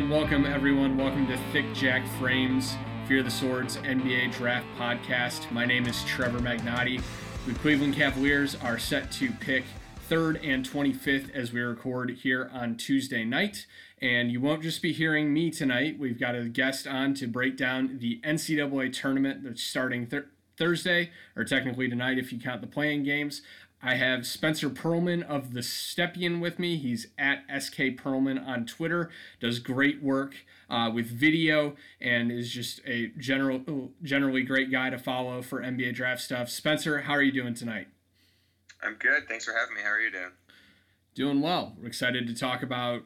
And welcome, everyone. Welcome to Thick Jacked Frames, Fear the Swords NBA Draft Podcast. My name is Trevor Magnotti. The Cleveland Cavaliers are set to pick third and 25th as we record here on Tuesday night. And you won't just be hearing me tonight. We've got a guest on to break down the NCAA tournament that's starting th- Thursday, or technically tonight if you count the play-in games. I have Spencer Perlman of the Stepien with me. He's at SK Perlman on Twitter. Does great work uh, with video and is just a general, generally great guy to follow for NBA draft stuff. Spencer, how are you doing tonight? I'm good. Thanks for having me. How are you doing? Doing well. We're excited to talk about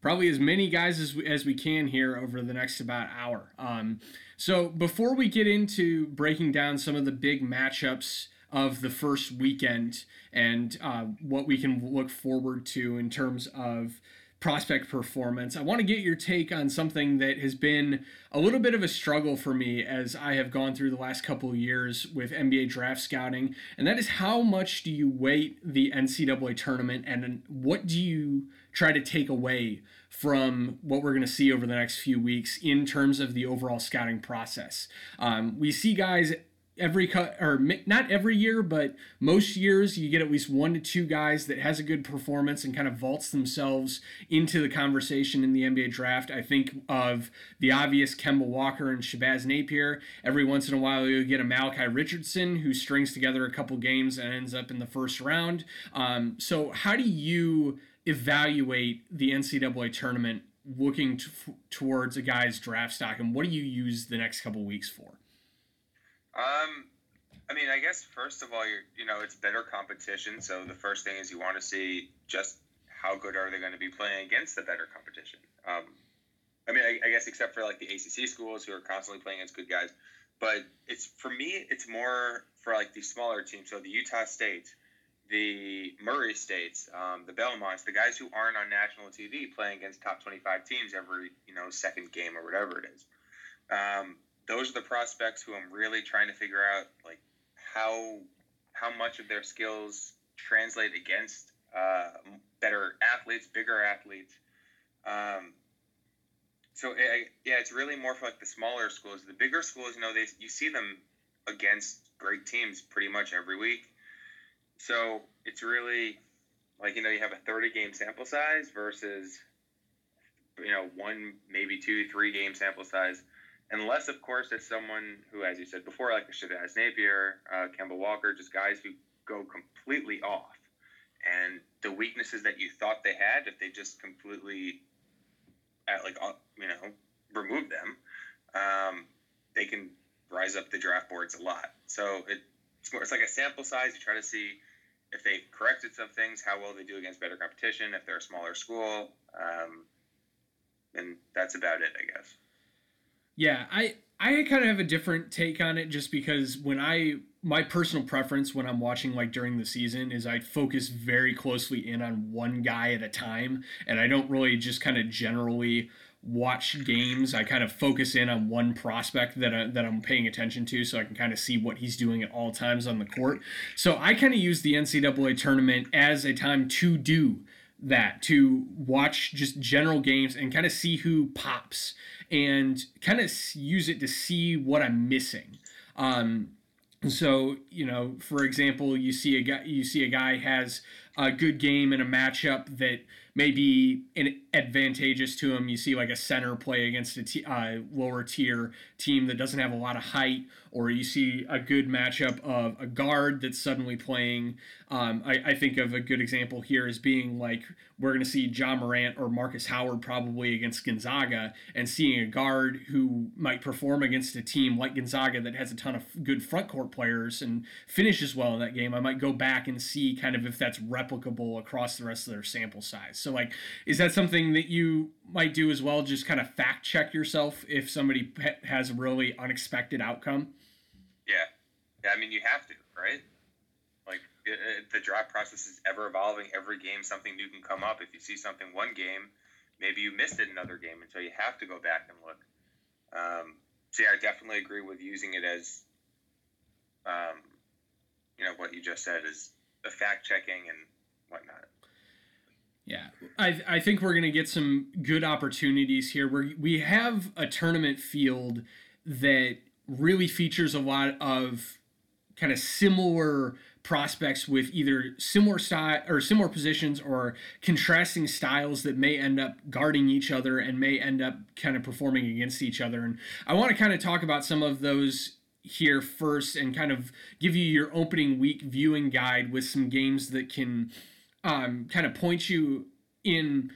probably as many guys as we, as we can here over the next about hour. Um, so before we get into breaking down some of the big matchups of the first weekend and uh, what we can look forward to in terms of prospect performance. I want to get your take on something that has been a little bit of a struggle for me as I have gone through the last couple of years with NBA draft scouting, and that is how much do you weight the NCAA tournament and what do you try to take away from what we're going to see over the next few weeks in terms of the overall scouting process. Um, we see guys every cut or not every year but most years you get at least one to two guys that has a good performance and kind of vaults themselves into the conversation in the NBA draft. I think of the obvious Kemba Walker and Shabazz Napier. Every once in a while you get a Malachi Richardson who strings together a couple games and ends up in the first round. Um, so how do you evaluate the NCAA tournament looking towards a guy's draft stock and what do you use the next couple weeks for um, I mean, I guess first of all, you're you know it's better competition. So the first thing is you want to see just how good are they going to be playing against the better competition. Um, I mean, I, I, guess except for like the ACC schools who are constantly playing against good guys, but it's for me, it's more for like the smaller teams. So the Utah State, the Murray States, um, the Belmonts, the guys who aren't on national TV playing against top twenty-five teams every you know second game or whatever it is. Um, those are the prospects who I'm really trying to figure out like how how much of their skills translate against uh, better athletes, bigger athletes. Um, so it, yeah, it's really more for like the smaller schools. The bigger schools, you know, they you see them against great teams pretty much every week. So it's really like you know you have a 30 game sample size versus you know one maybe two three game sample size unless of course it's someone who, as you said before, like a Shabazz Napier, uh, Walker, just guys who go completely off, and the weaknesses that you thought they had, if they just completely, at like uh, you know, remove them, um, they can rise up the draft boards a lot. So it, it's more, it's like a sample size. You try to see if they corrected some things, how well they do against better competition, if they're a smaller school, um, and that's about it, I guess. Yeah, I I kind of have a different take on it just because when I my personal preference when I'm watching like during the season is I focus very closely in on one guy at a time and I don't really just kind of generally watch games. I kind of focus in on one prospect that I, that I'm paying attention to, so I can kind of see what he's doing at all times on the court. So I kind of use the NCAA tournament as a time to do that, to watch just general games and kind of see who pops and kind of use it to see what I'm missing. Um, So you know, for example, you see a guy you see a guy has a good game in a matchup that may be advantageous to him. You see like a center play against a t- uh, lower tier team that doesn't have a lot of height, or you see a good matchup of a guard that's suddenly playing. Um, I, I, think of a good example here as being like we're going to see Ja Morant or Marcus Howard probably against Gonzaga, and seeing a guard who might perform against a team like Gonzaga that has a ton of good front court players and finishes well in that game. I might go back and see kind of if that's replicable across the rest of their sample size. So like, is that something that you might do as well? Just kind of fact check yourself if somebody has a really unexpected outcome. Yeah, yeah. I mean, you have to, right? Like the draft process is ever evolving. Every game, something new can come up. If you see something one game, maybe you missed it another game, and so you have to go back and look. Um, so yeah, I definitely agree with using it as, um, you know, what you just said is the fact checking and whatnot. Yeah, I, I think we're going to get some good opportunities here. We we have a tournament field that really features a lot of kind of similar prospects with either similar style or similar positions or contrasting styles that may end up guarding each other and may end up kind of performing against each other. And I want to kind of talk about some of those here first and kind of give you your opening week viewing guide with some games that can um, kind of point you in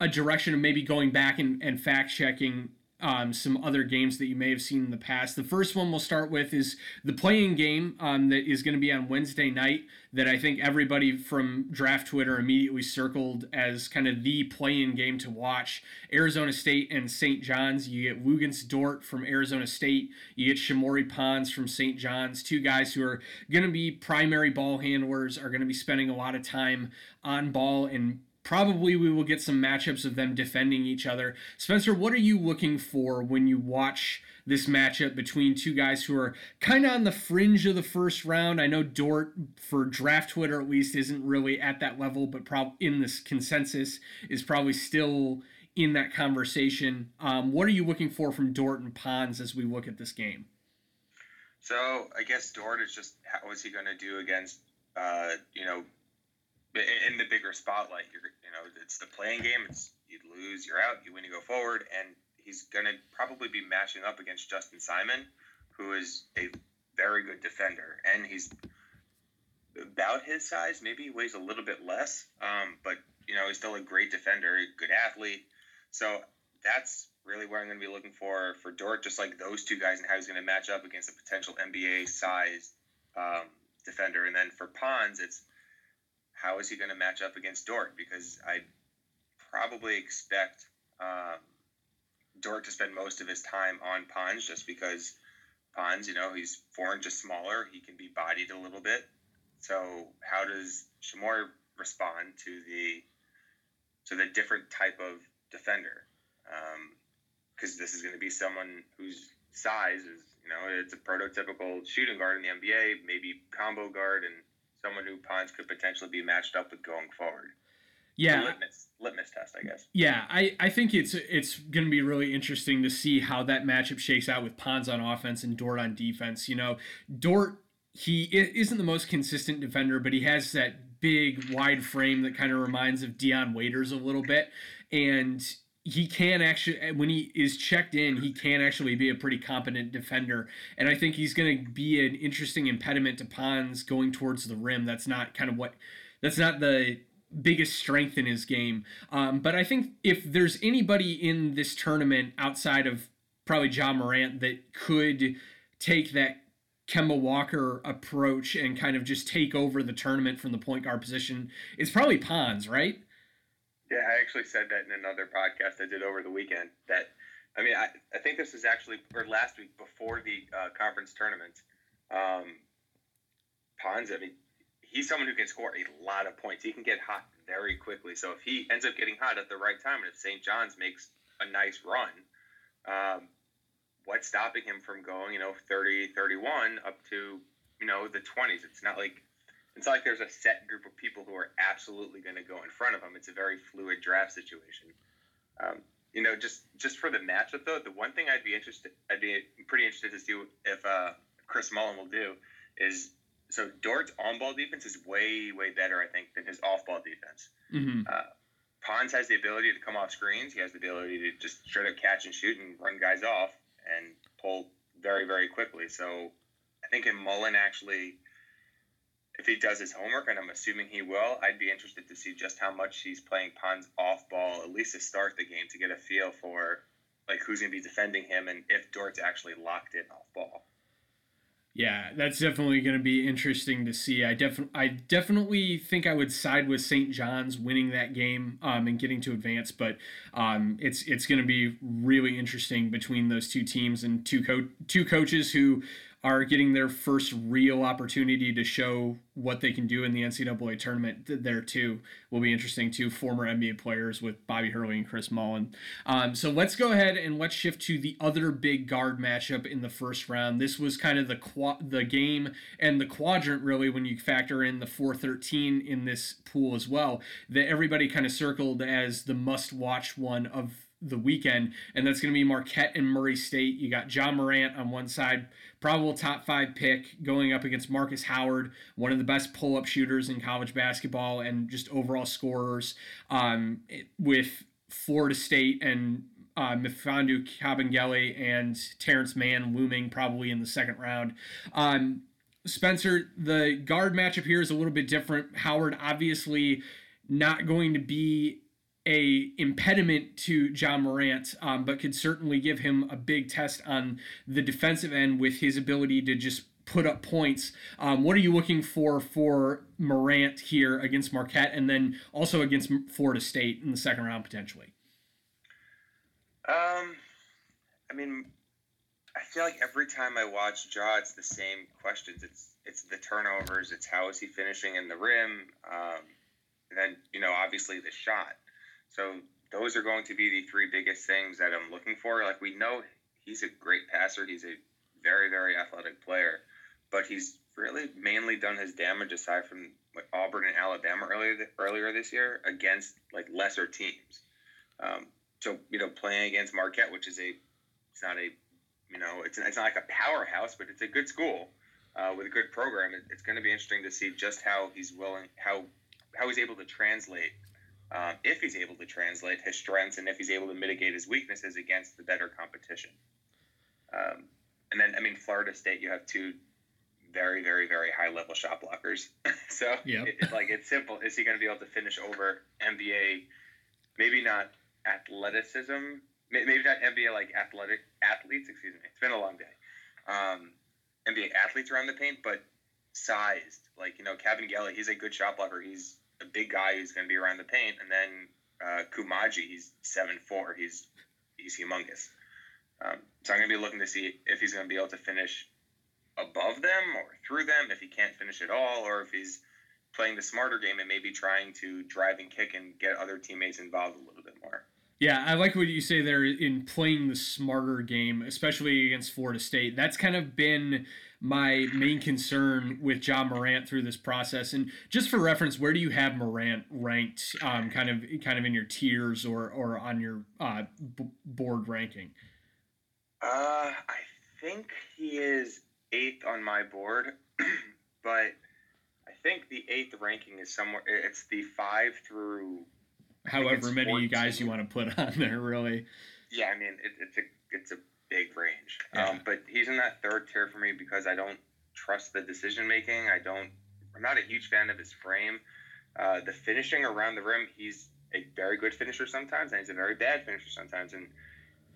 a direction of maybe going back and, and fact checking um, some other games that you may have seen in the past. The first one we'll start with is the play-in game um, that is going to be on Wednesday night. That I think everybody from Draft Twitter immediately circled as kind of the play-in game to watch. Arizona State and St. John's. You get Luguentz Dort from Arizona State. You get Shamorie Ponds from St. John's. Two guys who are going to be primary ball handlers, are going to be spending a lot of time on ball and probably we will get some matchups of them defending each other. Spencer, what are you looking for when you watch this matchup between two guys who are kind of on the fringe of the first round? I know Dort, for draft Twitter at least, isn't really at that level, but prob- in this consensus is probably still in that conversation. Um, what are you looking for from Dort and Ponds as we look at this game? So I guess Dort is just how is he going to do against uh, you know in the bigger spotlight. You're, you know, it's the play-in game. It's you lose, you're out. You win, you go forward. And he's going to probably be matching up against Justin Simon, who is a very good defender, and he's about his size. Maybe he weighs a little bit less, um, but you know, he's still a great defender, good athlete. So that's really where I'm going to be looking for for Dort, just like those two guys, and how he's going to match up against a potential NBA size um, defender. And then for Ponds, it's how is he going to match up against Dort? Because I probably expect um, Dort to spend most of his time on Ponds just because Ponds, you know, he's four inches smaller. He can be bodied a little bit. So how does Shamorie respond to the to the different type of defender? Because um, this is going to be someone whose size is, you know, it's a prototypical shooting guard in the NBA, maybe combo guard, and someone who Ponds could potentially be matched up with going forward. Yeah, litmus, litmus test, I guess. Yeah, I, I think it's it's going to be really interesting to see how that matchup shakes out with Ponds on offense and Dort on defense. You know, Dort he isn't the most consistent defender, but he has that big wide frame that kind of reminds of Dion Waiters a little bit, and he can actually when he is checked in he can actually be a pretty competent defender. And i think he's going to be an interesting impediment to ponds going towards the rim. That's not kind of what that's not the biggest strength in his game. Um, but i think if there's anybody in this tournament outside of probably Ja Morant that could take that Kemba Walker approach and kind of just take over the tournament from the point guard position, it's probably Ponds, right? Yeah, I actually said that in another podcast I did over the weekend. That I mean, I, I think this is actually or last week before the uh, conference tournament. Um, Ponds, I mean, he's someone who can score a lot of points. He can get hot very quickly. So if he ends up getting hot at the right time, and if St. John's makes a nice run, um, what's stopping him from going, you know, 30, 31 up to, you know, the 20s? It's not like it's not like there's a set group of people who are absolutely going to go in front of him. It's a very fluid draft situation. Um, you know, just just for the matchup though, the one thing I'd be interested, I'd be pretty interested to see if uh, Chris Mullin will do is so Dort's on ball defense is way, way better, I think, than his off ball defense. Mm-hmm. Uh, Ponds has the ability to come off screens. He has the ability to just straight up catch and shoot and run guys off and pull very, very quickly. So I think in Mullin actually, if he does his homework, and I'm assuming he will, I'd be interested to see just how much he's playing Ponds off ball, at least to start the game, to get a feel for like who's going to be defending him and if Dort's actually locked in off ball. Yeah, that's definitely going to be interesting to see. I definitely, I definitely think I would side with St. John's winning that game um, and getting to advance, but um, it's it's going to be really interesting between those two teams and two co- two coaches who are getting their first real opportunity to show what they can do in the NCAA tournament there too will be interesting too. Former NBA players with Bobby Hurley and Chris Mullin. Um, so let's go ahead and let's shift to the other big guard matchup in the first round. This was kind of the qu- the game and the quadrant really when you factor in the 413 in this pool as well that everybody kind of circled as the must watch one of the weekend, and that's going to be Marquette and Murray State. You got Ja Morant on one side, probable top five pick, going up against Marcus Howard, one of the best pull up shooters in college basketball and just overall scorers, um, with Florida State and uh, Kabengele and Terrence Mann looming probably in the second round. Um, Spencer, the guard matchup here is a little bit different. Howard obviously not going to be a impediment to Ja Morant, um, but could certainly give him a big test on the defensive end with his ability to just put up points. Um, what are you looking for for Morant here against Marquette, and then also against Florida State in the second round potentially? Um, I mean, I feel like every time I watch Ja, it's the same questions. It's it's the turnovers. It's how is he finishing in the rim. Um, and then you know, obviously the shot. So those are going to be the three biggest things that I'm looking for. Like we know he's a great passer. He's a very very athletic player, but he's really mainly done his damage aside from like Auburn and Alabama earlier earlier this year against like lesser teams. Um, so you know, playing against Marquette, which is a it's not a you know it's it's not like a powerhouse, but it's a good school uh, with a good program. It, it's going to be interesting to see just how he's willing how how he's able to translate um, if he's able to translate his strengths and if he's able to mitigate his weaknesses against the better competition. Um, and then, I mean, Florida State, you have two very, very, very high level shot blockers. so, yep. it, it, like, it's simple. Is he going to be able to finish over NBA? Maybe not athleticism, maybe not NBA like athletic athletes. Excuse me. It's been a long day. Um, NBA athletes around the paint, but sized. Like you know, Kabengele, he's a good shot blocker. He's a big guy who's going to be around the paint, and then uh, Koumadje, he's seven four. He's he's humongous. Um, so I'm going to be looking to see if he's going to be able to finish above them or through them. If he can't finish at all, or if he's playing the smarter game and maybe trying to drive and kick and get other teammates involved a little bit more. Yeah, I like what you say there in playing the smarter game, especially against Florida State. That's kind of been my main concern with Ja Morant through this process. And just for reference, where do you have Morant ranked, um, kind of kind of in your tiers or or on your uh, b- board ranking? Uh, I think he is eighth on my board, but I think the eighth ranking is somewhere. It's the five through however many 14. guys you want to put on there, really. Yeah, I mean it, it's a it's a big range, yeah. um, but he's in that third tier for me because I don't trust the decision making. I don't. I'm not a huge fan of his frame. Uh, the finishing around the rim, he's a very good finisher sometimes, and he's a very bad finisher sometimes. And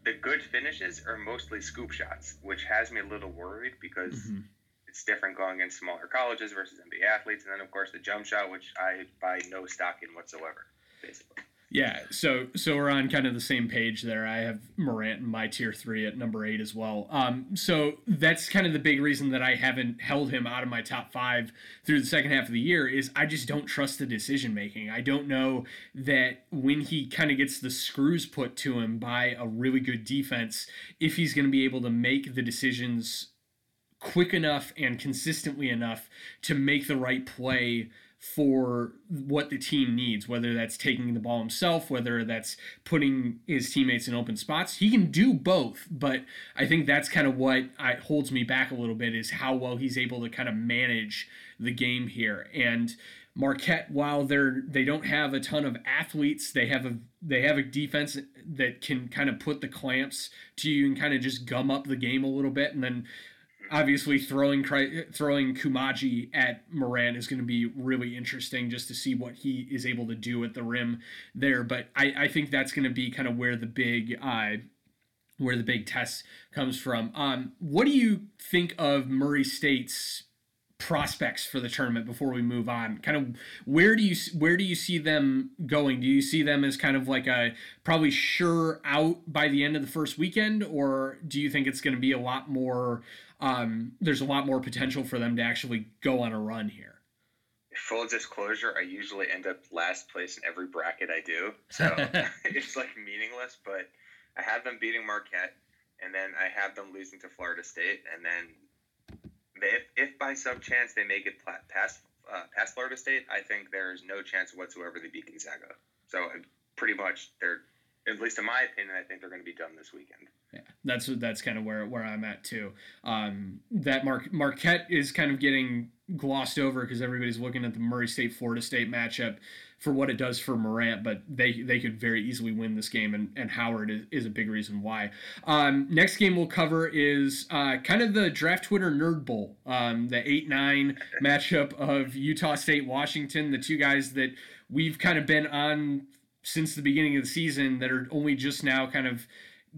the good finishes are mostly scoop shots, which has me a little worried because mm-hmm. it's different going against smaller colleges versus NBA athletes. And then, of course, the jump shot, which I buy no stock in whatsoever basically. Yeah, so so we're on kind of the same page there. I have Morant in my tier three at number eight as well. Um, so that's kind of the big reason that I haven't held him out of my top five through the second half of the year is I just don't trust the decision making. I don't know that when he kind of gets the screws put to him by a really good defense, if he's going to be able to make the decisions quick enough and consistently enough to make the right play for what the team needs, whether that's taking the ball himself, whether that's putting his teammates in open spots. He can do both, but I think that's kind of what I, holds me back a little bit is how well he's able to kind of manage the game here. And Marquette, while they're they don't have a ton of athletes, they have a they have a defense that can kind of put the clamps to you and kind of just gum up the game a little bit, and then obviously throwing throwing Koumadje at Morant is going to be really interesting just to see what he is able to do at the rim there. But I, I think that's going to be kind of where the big uh, where the big test comes from. Um, what do you think of Murray State's prospects for the tournament before we move on kind of where do you where do you see them going do you see them as kind of like a probably sure out by the end of the first weekend or do you think it's going to be a lot more um, there's a lot more potential for them to actually go on a run here. Full disclosure, I usually end up last place in every bracket I do, so it's like meaningless. But I have them beating Marquette, and then I have them losing to Florida State, and then if, if by some chance they make it past uh, past Florida State, I think there's no chance whatsoever they beat Gonzaga. So pretty much they're, at least in my opinion, I think they're going to be done this weekend. Yeah, that's that's kind of where where I'm at too. Um, that Mar- Marquette is kind of getting glossed over because everybody's looking at the Murray State Florida State matchup for what it does for Morant, but they they could very easily win this game, and, and Howard is, is a big reason why. Um, next game we'll cover is uh, kind of the Draft Twitter Nerd Bowl, um, the eight nine matchup of Utah State Washington, the two guys that we've kind of been on since the beginning of the season that are only just now kind of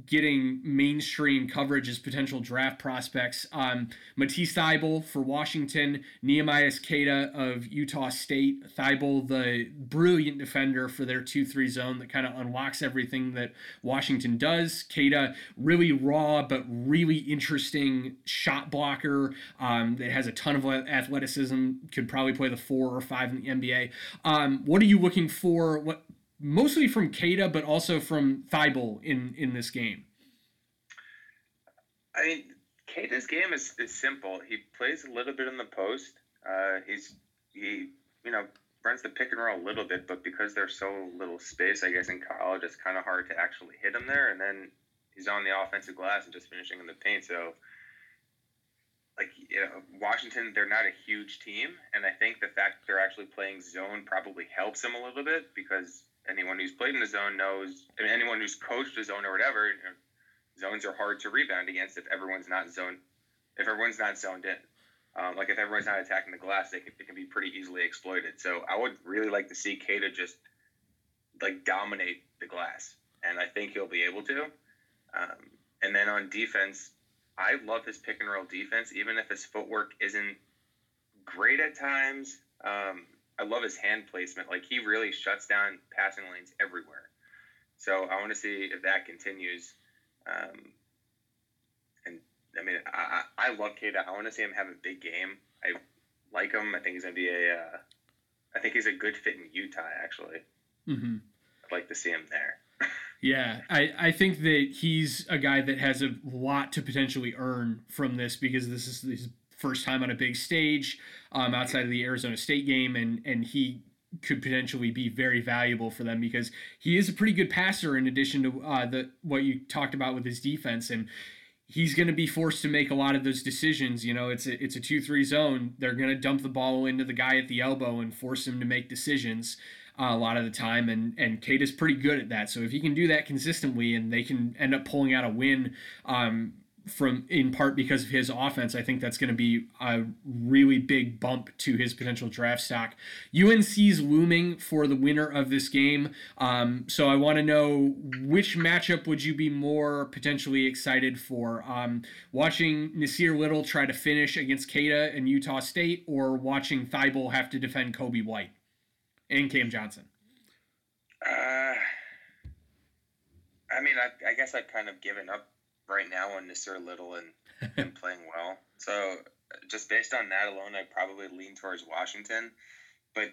getting mainstream coverage as potential draft prospects. Um, Matisse Thybulle for Washington, Neemias Queta of Utah State. Thybulle, the brilliant defender for their 2 3 zone that kind of unlocks everything that Washington does. Queta, really raw but really interesting shot blocker um, that has a ton of athleticism, could probably play the four or five in the NBA. Um, what are you looking for? What mostly from Queta, but also from Thybulle in in this game. I mean, Queta's game is, is simple. He plays a little bit in the post. Uh, he's he you know runs the pick and roll a little bit, but because there's so little space, I guess in college, it's kind of hard to actually hit him there. And then he's on the offensive glass and just finishing in the paint. So like you know, Washington, they're not a huge team, and I think the fact that they're actually playing zone probably helps them a little bit because anyone who's played in the zone knows. I mean, anyone who's coached a zone or whatever, you know, zones are hard to rebound against if everyone's not zoned. If everyone's not zoned in, um, like if everyone's not attacking the glass, they can, it can be pretty easily exploited. So I would really like to see Queta just like dominate the glass, and I think he'll be able to. Um, and then on defense, I love his pick and roll defense, even if his footwork isn't great at times. Um, I love his hand placement. Like he really shuts down passing lanes everywhere. So I want to see if that continues. Um, and I mean, I, I love Queta. I want to see him have a big game. I like him. I think he's gonna be a. Uh, I think he's a good fit in Utah. Actually, mm-hmm. I'd like to see him there. Yeah, I, I think that he's a guy that has a lot to potentially earn from this because this is his first time on a big stage um, outside of the Arizona State game, and and he could potentially be very valuable for them because he is a pretty good passer in addition to uh, the what you talked about with his defense. And he's going to be forced to make a lot of those decisions you know it's a it's a 2-3 zone. They're going to dump the ball into the guy at the elbow and force him to make decisions uh, a lot of the time. And and Kate is pretty good at that. So if he can do that consistently and they can end up pulling out a win um, from in part because of his offense. I think that's going to be a really big bump to his potential draft stock. UNC's looming for the winner of this game. Um, so I want to know which matchup would you be more potentially excited for? Um, watching Nassir Little try to finish against Queta and Utah State, or watching Thybulle have to defend Coby White and Cam Johnson? Uh, I mean, I, I guess I've kind of given up right now on Nassir Little and, and playing well. So just based on that alone, I probably lean towards Washington. But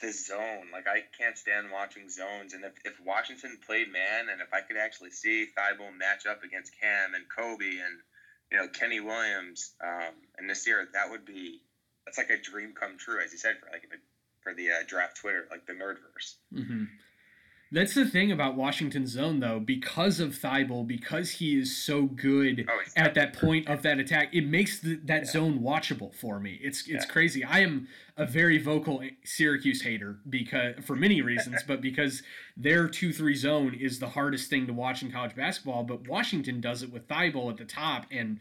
the zone, like I can't stand watching zones. And if, if Washington played man, and if I could actually see Thybulle match up against Cam and Coby and you know, Kenny Williams, um, and year that would be that's like a dream come true, as you said, for like for the uh, draft Twitter, like the nerdverse. Mm-hmm. That's the thing about Washington zone, though, because of Thybulle, because he is so good Oh, at that point of that attack, it makes the, that Yeah. zone watchable for me. It's it's Yeah. crazy. I am a very vocal Syracuse hater because for many reasons, but because their two three zone is the hardest thing to watch in college basketball. But Washington does it with Thybulle at the top, and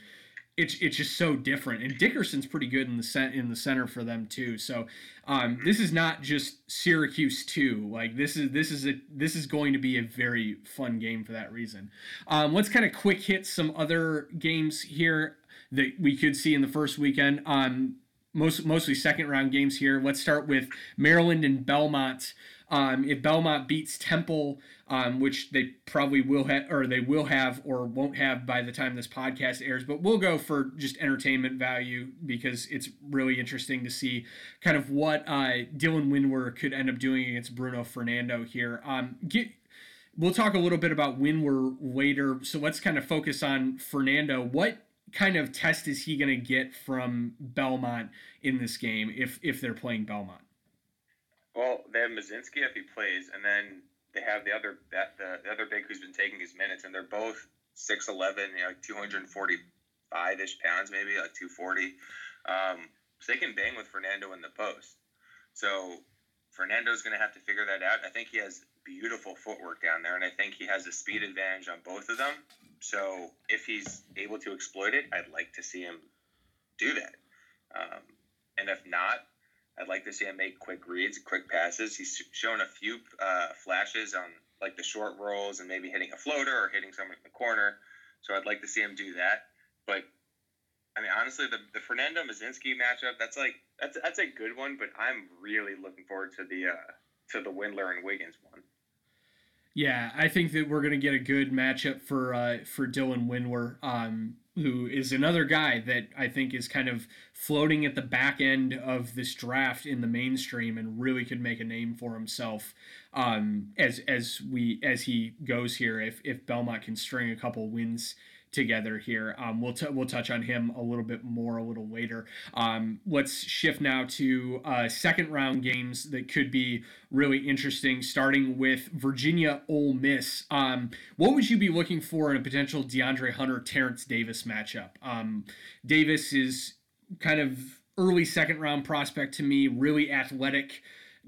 it's it's just so different. And Dickerson's pretty good in the cent- in the center for them too. So um, this is not just Syracuse two. Like this is this is a this is going to be a very fun game for that reason. Um, let's kind of quick hit some other games here that we could see in the first weekend. Um, most mostly second round games here. Let's start with Maryland and Belmont. Um, if Belmont beats Temple, um, which they probably will have, or they will have, or won't have by the time this podcast airs, but we'll go for just entertainment value because it's really interesting to see kind of what uh, Dylan Windler could end up doing against Bruno Fernando here. Um, get, we'll talk a little bit about Windler later, so let's kind of focus on Fernando. What kind of test is he going to get from Belmont in this game if if they're playing Belmont? Well, they have Muszynski if he plays, and then they have the other that the, the other big who's been taking his minutes, and they're both six eleven, you know, like two hundred and forty five ish pounds, maybe like two forty. Um, so they can bang with Fernando in the post. So Fernando's going to have to figure that out. I think he has beautiful footwork down there, and I think he has a speed advantage on both of them. So if he's able to exploit it, I'd like to see him do that. Um, and if not, I'd like to see him make quick reads, quick passes. He's shown a few uh, flashes on like the short rolls and maybe hitting a floater or hitting someone in the corner. So I'd like to see him do that. But I mean, honestly, the, the Fernando Muszynski matchup that's like that's that's a good one. But I'm really looking forward to the uh, to the Windler and Wiggins one. Yeah, I think that we're gonna get a good matchup for uh, for Dylan Windler, um, who is another guy that I think is kind of floating at the back end of this draft in the mainstream and really could make a name for himself um, as as we as he goes here. If if Belmont can string a couple wins together here. Um, we'll t- we'll touch on him a little bit more a little later. Um, let's shift now to uh, second round games that could be really interesting. Starting with Virginia Ole Miss. Um, what would you be looking for in a potential DeAndre Hunter Terrence Davis matchup? Um, Davis is kind of early second round prospect to me. Really athletic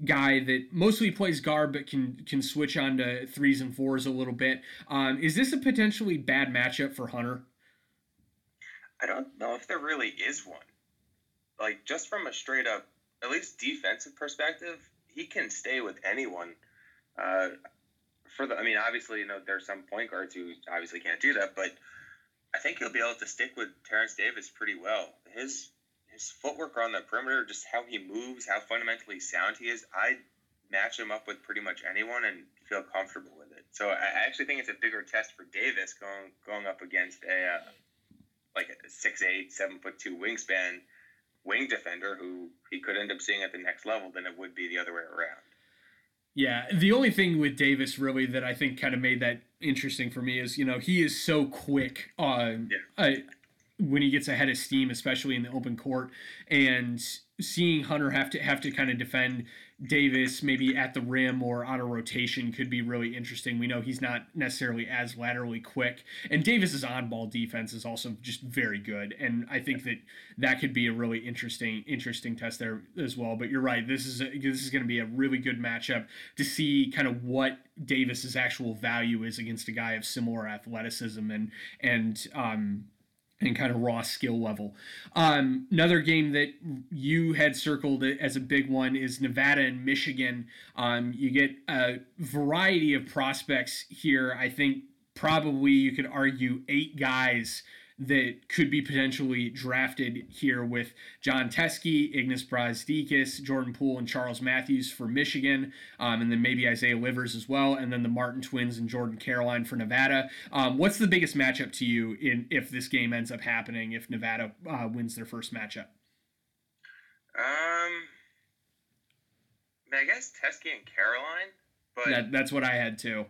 guy that mostly plays guard but can can switch on to threes and fours a little bit. Um, is this a potentially bad matchup for Hunter? I don't know if there really is one. Like just from a straight up, at least defensive perspective, he can stay with anyone. Uh, for the, I mean, obviously, you know, there's some point guards who obviously can't do that, but I think he'll be able to stick with Terrence Davis pretty well. His his footwork on the perimeter, just how he moves, how fundamentally sound he is, I match him up with pretty much anyone and feel comfortable with it. So I I actually think it's a bigger test for Davis going going up against a uh, like a six eight, seven foot two wingspan wing defender who he could end up seeing at the next level than it would be the other way around. Yeah, the only thing with Davis really that I think kind of made that interesting for me is you know he is so quick. Uh, Yeah. uh, when he gets ahead of steam, especially in the open court, and seeing Hunter have to have to kind of defend Davis maybe at the rim or on a rotation could be really interesting. We know he's not necessarily as laterally quick, and Davis's on-ball defense is also just very good, and I think that that could be a really interesting interesting test there as well. But you're right, this is a, this is going to be a really good matchup to see kind of what Davis's actual value is against a guy of similar athleticism and and um, and kind of raw skill level. Um, another game that you had circled as a big one is Nevada and Michigan. Um, you get a variety of prospects here. I think probably you could argue eight guys that could be potentially drafted here with Jon Teske, Ignas Brazdeikis, Jordan Poole, and Charles Matthews for Michigan, um, and then maybe Isaiah Livers as well, and then the Martin twins and Jordan Caroline for Nevada. Um, what's the biggest matchup to you in if this game ends up happening if Nevada uh, wins their first matchup? Um, I, mean, I guess Teske and Caroline, but That, that's what I had too.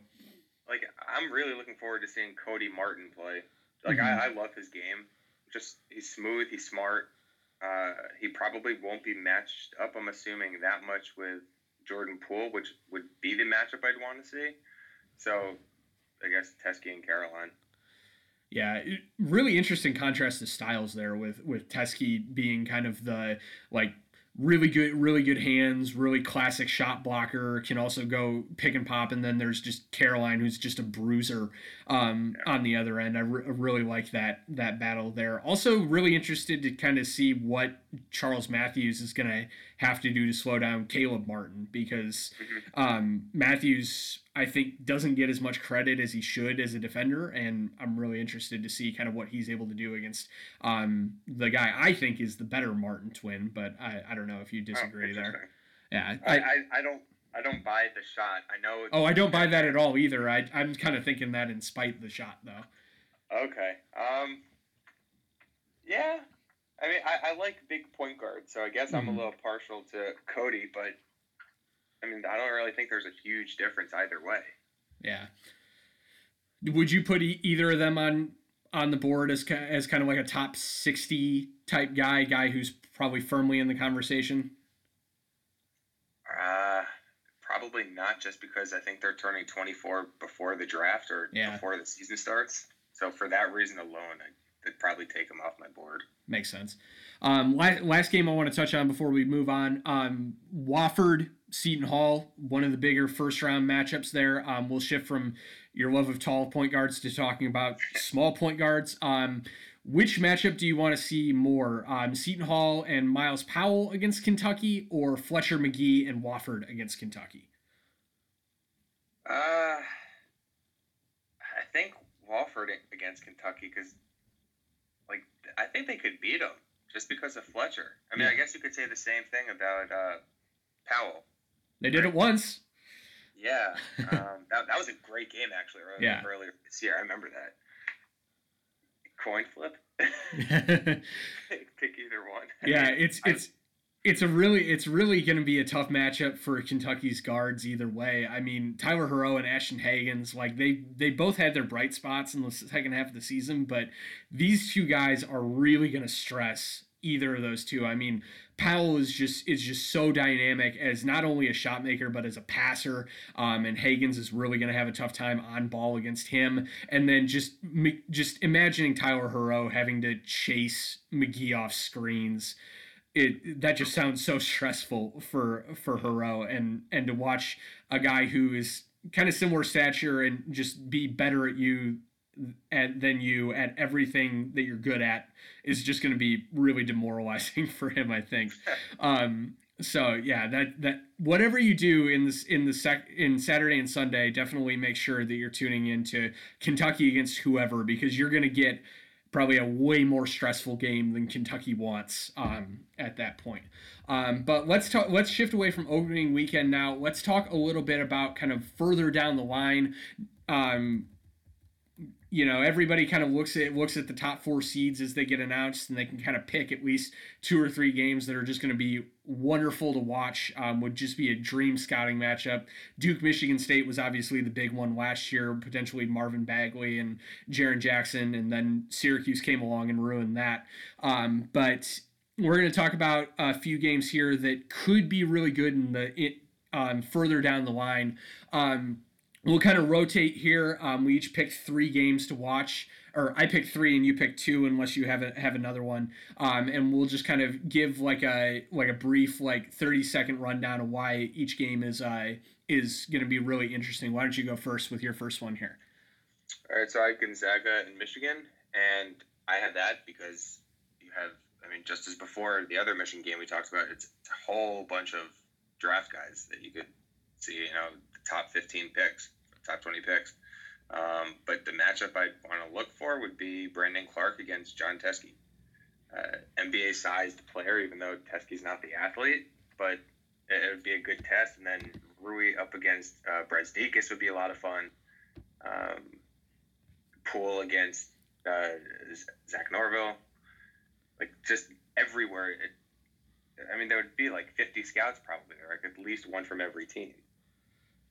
like I'm really looking forward to seeing Cody Martin play. Like Mhm. I, I love his game. just he's smooth, he's smart. Uh, he probably won't be matched up. I'm assuming that much with Jordan Poole, which would be the matchup I'd want to see. So, I guess Teske and Caroline. Yeah, really interesting contrast to styles there with with Teske being kind of the like really good, really good hands, really classic shot blocker. Can also go pick and pop, and then there's just Caroline, who's just a bruiser um, on the other end. I, re- I really like that that battle there. Also, really interested to kind of see what Charles Matthews is going to have to do to slow down Caleb Martin because mm-hmm. um, Matthews, I think, doesn't get as much credit as he should as a defender, and I'm really interested to see kind of what he's able to do against um, the guy I think is the better Martin twin, but I, I don't know if you oh, disagree oh, there. Yeah, I, I, I don't I don't buy the shot. I know. Oh, I don't buy that at all either. I I'm kind of thinking that in spite of the shot though. Okay. Um. Yeah, I mean, I, I like big point guards, so I guess I'm a mm-hmm. little partial to Cody, but I mean, I don't really think there's a huge difference either way. Yeah. Would you put e- either of them on on the board as as kind of like a top sixty type guy, guy who's probably firmly in the conversation? Uh, probably not, just because I think they're turning 24 before the draft or yeah. before the season starts. So for that reason alone, I I'd probably take them off my board. Makes sense. Um, last, game I want to touch on before we move on. Um, Wofford, Seton Hall, one of the bigger first round matchups there. Um, we'll shift from your love of tall point guards to talking about small point guards. Um, which matchup do you want to see more? Um, Seton Hall and Myles Powell against Kentucky, or Fletcher Magee and Wofford against Kentucky? Uh, I think Wofford against Kentucky because I think they could beat him just because of Fletcher. I mean, yeah. I guess you could say the same thing about uh, Powell. They did it once. Yeah, um, that, that was a great game actually. Earlier, yeah. earlier this year, I remember that. Coin flip. Pick either one. Yeah, it's it's it's a really it's really going to be a tough matchup for Kentucky's guards either way. I mean, Tyler Herro and Ashton Hagans, like they they both had their bright spots in the second half of the season, but these two guys are really going to stress either of those two. I mean, Powell is just is just so dynamic as not only a shot maker but as a passer. Um, and Hagans is really going to have a tough time on ball against him. And then just just imagining Tyler Herro having to chase Magee off screens it that just sounds so stressful for for Herro and and to watch a guy who is kind of similar stature and just be better at you at, than you at everything that you're good at is just going to be really demoralizing for him I think. Um, so yeah that that whatever you do in this in the sec in Saturday and Sunday definitely make sure that you're tuning into Kentucky against whoever because you're going to get probably a way more stressful game than Kentucky wants um, at that point. Um, but let's talk. Let's shift away from opening weekend now. Let's talk a little bit about kind of further down the line. Um, you know everybody kind of looks at looks at the top four seeds as they get announced and they can kind of pick at least two or three games that are just going to be wonderful to watch um, would just be a dream scouting matchup. Duke michigan state was obviously the big one last year potentially marvin bagley and Jaren jackson and then syracuse came along and ruined that. Um, but we're going to talk about a few games here that could be really good in the um, further down the line. Um, we'll kind of rotate here. Um, we each pick three games to watch, or I pick three and you pick two, unless you have a, have another one. Um, and we'll just kind of give like a like a brief like thirty second rundown of why each game is uh, is going to be really interesting. Why don't you go first with your first one here? All right, so I have Gonzaga in Michigan, and I had that because you have, I mean, just as before the other Michigan game we talked about, it's, it's a whole bunch of draft guys that you could see, you know, the top 15 picks, top 20 picks. Um, but the matchup I'd want to look for would be Brandon Clarke against Jon Teske. Uh, NBA sized player, even though Teske's not the athlete, but it, would be a good test. And then Rui up against uh, Brazdeikis would be a lot of fun. Um, Poole against uh, Zach Norvell. Like just everywhere. It, I mean, there would be like 50 scouts probably, or like at least one from every team.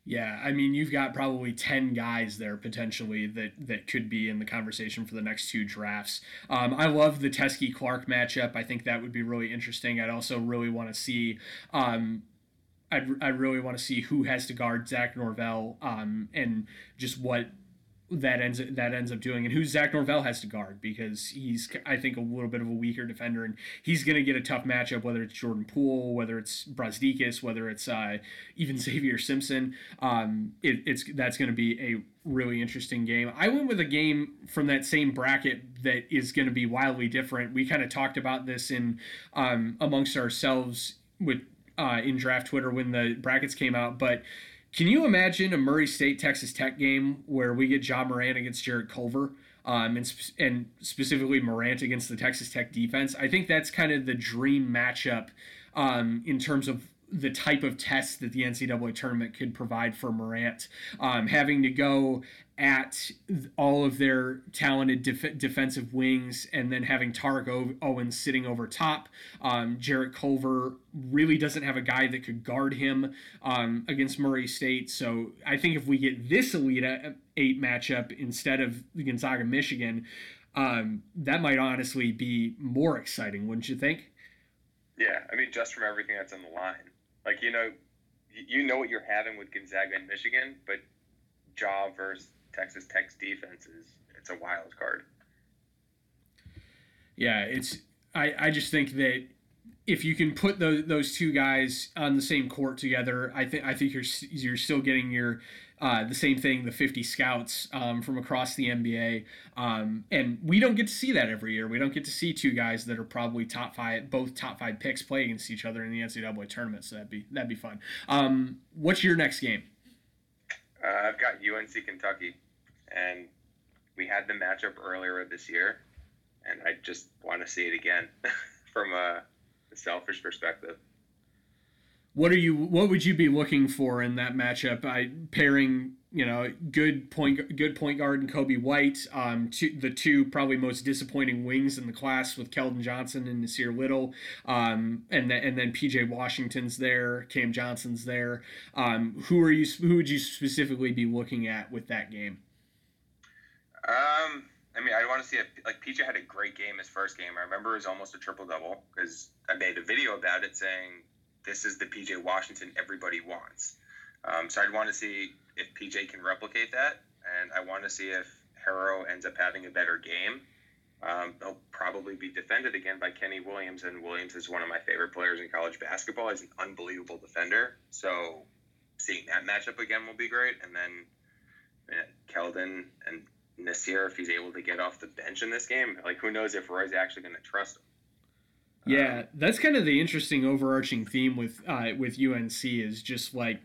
Yeah, I mean, you've got probably ten guys there potentially that that could be in the conversation for the next two drafts. Um, I love the Teske Clarke matchup. I think that would be really interesting. I'd also really want to see. Um, I'd, I really want to see who has to guard Zach Norvell um, and just what that ends that ends up doing and who Zach Norvell has to guard because he's I think a little bit of a weaker defender and he's going to get a tough matchup whether it's Jordan Poole whether it's Brazdeikis whether it's uh, even Xavier Simpson. Um, it, it's that's going to be a really interesting game. I went with a game from that same bracket that is going to be wildly different. We kind of talked about this in um, amongst ourselves with uh, in draft Twitter when the brackets came out but can you imagine a Murray State Texas Tech game where we get Ja Morant against Jarrett Culver, um, and and specifically Morant against the Texas Tech defense? I think that's kind of the dream matchup um, in terms of the type of test that the NCAA tournament could provide for Morant, um, having to go at all of their talented def- defensive wings and then having Tariq o- Owens sitting over top. Um, Jarrett Culver really doesn't have a guy that could guard him um, against Murray State. So I think if we get this Elite Eight matchup instead of Gonzaga Michigan, um, that might honestly be more exciting, wouldn't you think? Yeah, I mean, just from everything that's on the line. Like, you know, you know what you're having with Gonzaga and Michigan, but Ja versus Texas Tech's defense is it's a wild card. Yeah, it's I, I just think that if you can put those those two guys on the same court together, I think I think you're you're still getting your uh, the same thing, the 50 scouts um, from across the NBA. Um, and we don't get to see that every year. We don't get to see two guys that are probably top five, both top five picks play against each other in the NCAA tournament. So that'd be that'd be fun. Um, what's your next game? Uh, I've got UNC Kentucky and we had the matchup earlier this year, and I just want to see it again from a, a selfish perspective. What are you? What would you be looking for in that matchup? I pairing you know, good point, good point guard and Coby White. Um, two, the two probably most disappointing wings in the class with Keldon Johnson and Nassir Little. Um, and then and then PJ Washington's there, Cam Johnson's there. Um, who are you? Who would you specifically be looking at with that game? Um, I mean, I want to see if like PJ had a great game his first game. I remember it was almost a triple double because I made a video about it saying this is the PJ Washington everybody wants. Um, so I'd want to see if PJ can replicate that, and I want to see if Herro ends up having a better game. Um, he'll probably be defended again by Kenny Williams, and Williams is one of my favorite players in college basketball. He's an unbelievable defender. So seeing that matchup again will be great. And then Keldon and Nassir, if he's able to get off the bench in this game. Like, who knows if Roy's actually going to trust him? Yeah, that's kind of the interesting overarching theme with uh, with UNC is just like